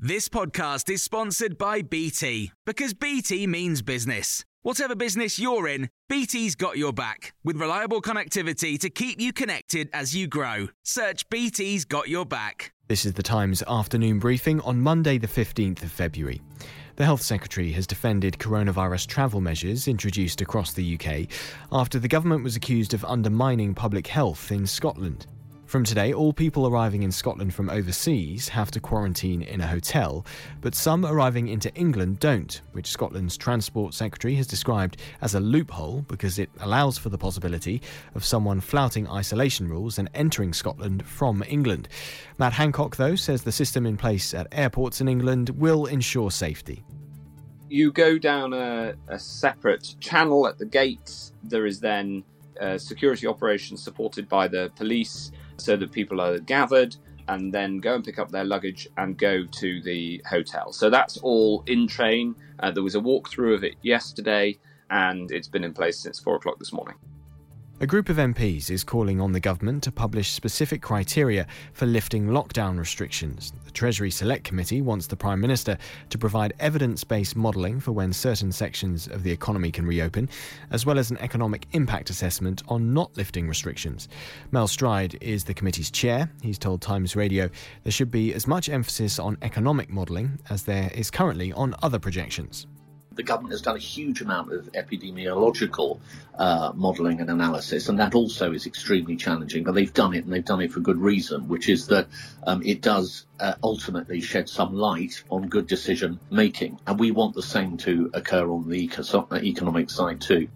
This podcast is sponsored by BT because BT means business. Whatever business you're in, BT's got your back with reliable connectivity to keep you connected as you grow. Search BT's got your back. This is the Times afternoon briefing on Monday, the 15th of February. The Health Secretary has defended coronavirus travel measures introduced across the UK after the government was accused of undermining public health in Scotland. From today, all people arriving in Scotland from overseas have to quarantine in a hotel, but some arriving into England don't, which Scotland's Transport Secretary has described as a loophole because it allows for the possibility of someone flouting isolation rules and entering Scotland from England. Matt Hancock, though, says the system in place at airports in England will ensure safety. You go down a, a separate channel at the gates. There is then uh, security operations supported by the police so that people are gathered and then go and pick up their luggage and go to the hotel. So that's all in train. Uh, there was a walkthrough of it yesterday, and it's been in place since four o'clock this morning. A group of MPs is calling on the government to publish specific criteria for lifting lockdown restrictions. The Treasury Select Committee wants the Prime Minister to provide evidence based modelling for when certain sections of the economy can reopen, as well as an economic impact assessment on not lifting restrictions. Mel Stride is the committee's chair. He's told Times Radio there should be as much emphasis on economic modelling as there is currently on other projections the government has done a huge amount of epidemiological uh, modelling and analysis, and that also is extremely challenging. But they've done it, and they've done it for good reason, which is that um, it does uh, ultimately shed some light on good decision making, and we want the same to occur on the economic side too.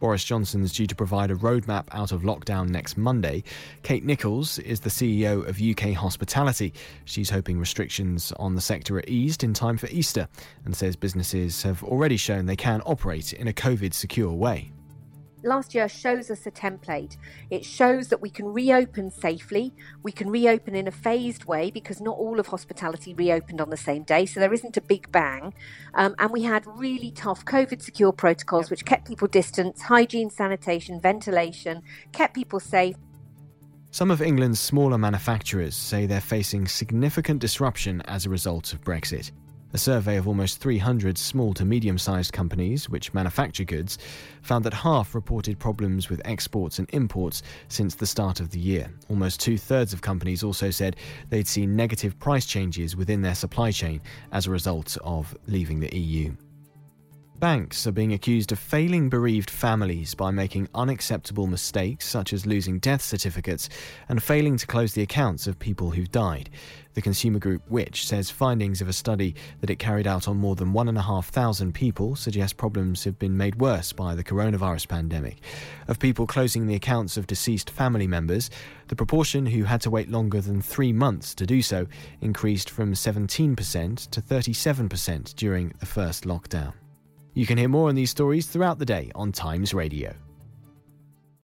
Boris Johnson is due to provide a roadmap out of lockdown next Monday. Kate Nicholls is the CEO of UK Hospitality. She's hoping restrictions on the sector are eased in time for Easter and says businesses have already shown they can operate in a COVID secure way last year shows us a template. It shows that we can reopen safely. We can reopen in a phased way because not all of hospitality reopened on the same day, so there isn't a big bang. Um, and we had really tough COVID secure protocols which kept people distance, hygiene, sanitation, ventilation, kept people safe. Some of England's smaller manufacturers say they're facing significant disruption as a result of Brexit. A survey of almost 300 small to medium sized companies which manufacture goods found that half reported problems with exports and imports since the start of the year. Almost two thirds of companies also said they'd seen negative price changes within their supply chain as a result of leaving the EU. Banks are being accused of failing bereaved families by making unacceptable mistakes such as losing death certificates and failing to close the accounts of people who've died. The consumer group Which says findings of a study that it carried out on more than 1,500 people suggest problems have been made worse by the coronavirus pandemic. Of people closing the accounts of deceased family members, the proportion who had to wait longer than three months to do so increased from 17% to 37% during the first lockdown. You can hear more on these stories throughout the day on Times Radio.